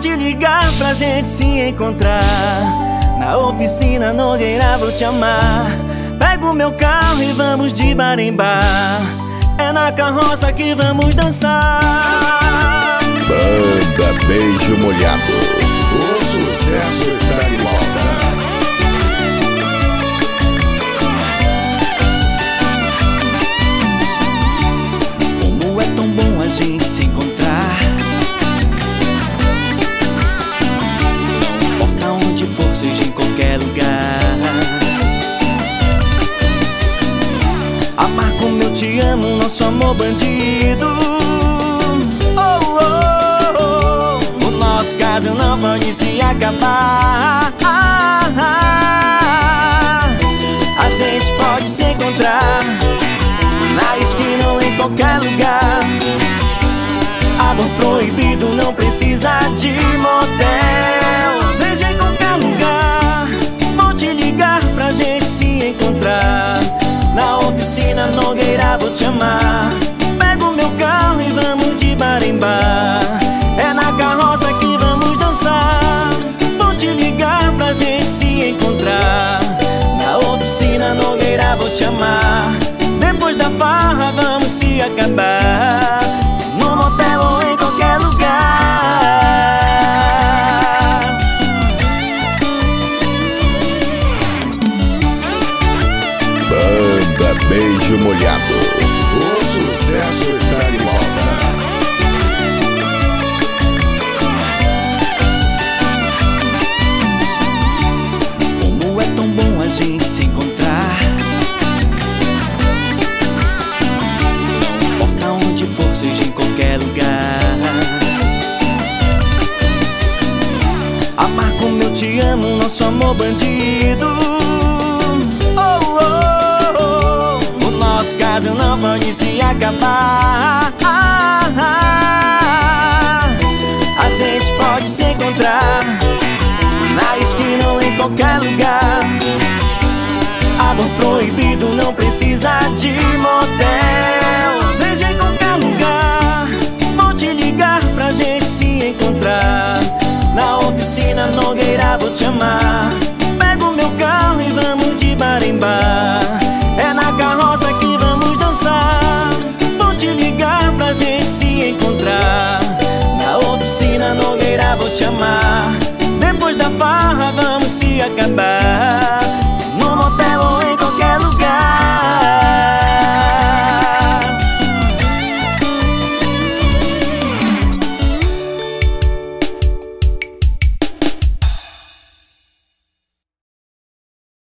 te ligar pra gente se encontrar. Na oficina Nogueira vou te amar. Pega o meu carro e vamos de bar em bar. É na carroça que vamos dançar. Banda Beijo Molhado. O sucesso está de volta. Como é tão bom a gente se encontrar. Como eu te amo, nosso amor bandido. Oh, oh, oh. O nosso caso não pode se acabar. A gente pode se encontrar na esquina ou em qualquer lugar. Amor proibido não precisa de motel. Na oficina Nogueira vou te amar. Banda Beijo Molhado. O sucesso está de volta. Como é tão bom a gente se encontrar. Não importa onde for, seja em qualquer lugar. Amar como eu te amo, nosso amor bandido. não pode se acabar. A gente pode se encontrar Na esquina ou em qualquer lugar. Amor proibido não precisa de motel Seja em qualquer lugar Vou te ligar pra gente se encontrar. Na oficina Nogueira vou te amar